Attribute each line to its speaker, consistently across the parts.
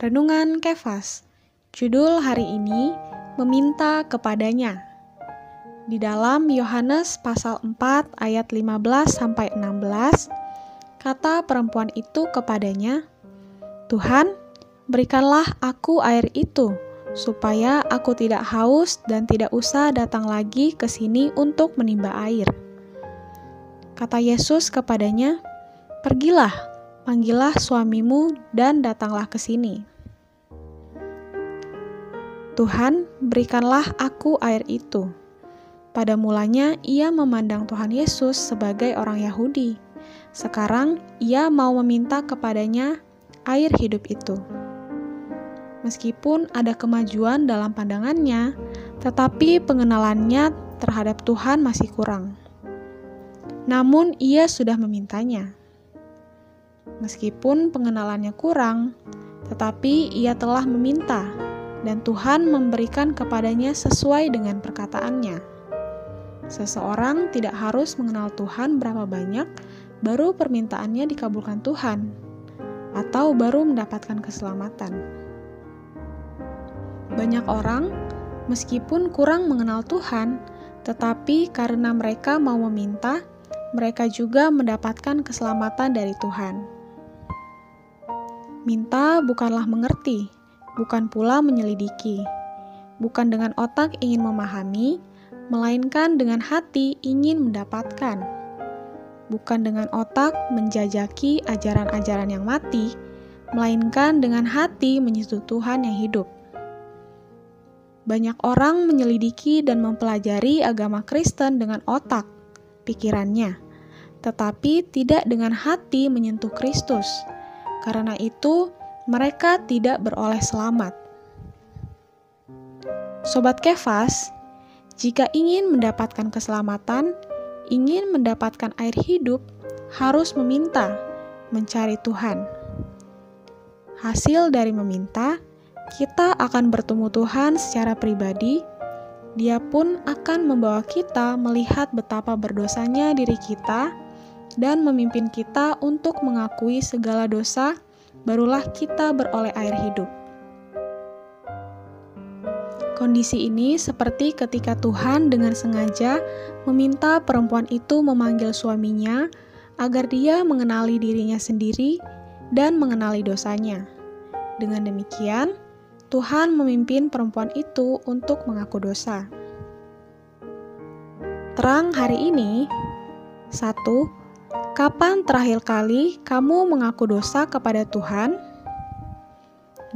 Speaker 1: Renungan Kefas. Judul hari ini meminta kepadanya. Di dalam Yohanes pasal 4 ayat 15 sampai 16, kata perempuan itu kepadanya, "Tuhan, berikanlah aku air itu." Supaya aku tidak haus dan tidak usah datang lagi ke sini untuk menimba air." Kata Yesus kepadanya, "Pergilah, panggillah suamimu dan datanglah ke sini." Tuhan, berikanlah aku air itu. Pada mulanya ia memandang Tuhan Yesus sebagai orang Yahudi. Sekarang ia mau meminta kepadanya air hidup itu. Meskipun ada kemajuan dalam pandangannya, tetapi pengenalannya terhadap Tuhan masih kurang. Namun ia sudah memintanya. Meskipun pengenalannya kurang, tetapi ia telah meminta dan Tuhan memberikan kepadanya sesuai dengan perkataannya. Seseorang tidak harus mengenal Tuhan berapa banyak baru permintaannya dikabulkan Tuhan, atau baru mendapatkan keselamatan. Banyak orang, meskipun kurang mengenal Tuhan, tetapi karena mereka mau meminta, mereka juga mendapatkan keselamatan dari Tuhan. Minta bukanlah mengerti, bukan pula menyelidiki, bukan dengan otak ingin memahami, melainkan dengan hati ingin mendapatkan, bukan dengan otak menjajaki ajaran-ajaran yang mati, melainkan dengan hati menyentuh Tuhan yang hidup. Banyak orang menyelidiki dan mempelajari agama Kristen dengan otak, pikirannya, tetapi tidak dengan hati menyentuh Kristus. Karena itu, mereka tidak beroleh selamat. Sobat Kefas, jika ingin mendapatkan keselamatan, ingin mendapatkan air hidup, harus meminta, mencari Tuhan. Hasil dari meminta, kita akan bertemu Tuhan secara pribadi. Dia pun akan membawa kita melihat betapa berdosanya diri kita dan memimpin kita untuk mengakui segala dosa barulah kita beroleh air hidup. Kondisi ini seperti ketika Tuhan dengan sengaja meminta perempuan itu memanggil suaminya agar dia mengenali dirinya sendiri dan mengenali dosanya. Dengan demikian, Tuhan memimpin perempuan itu untuk mengaku dosa. Terang hari ini, satu, Kapan terakhir kali kamu mengaku dosa kepada Tuhan?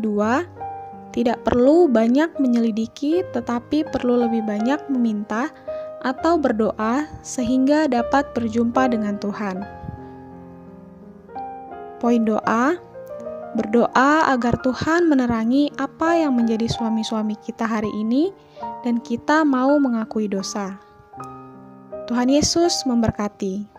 Speaker 1: 2. Tidak perlu banyak menyelidiki, tetapi perlu lebih banyak meminta atau berdoa sehingga dapat berjumpa dengan Tuhan. Poin doa: berdoa agar Tuhan menerangi apa yang menjadi suami-suami kita hari ini, dan kita mau mengakui dosa. Tuhan Yesus memberkati.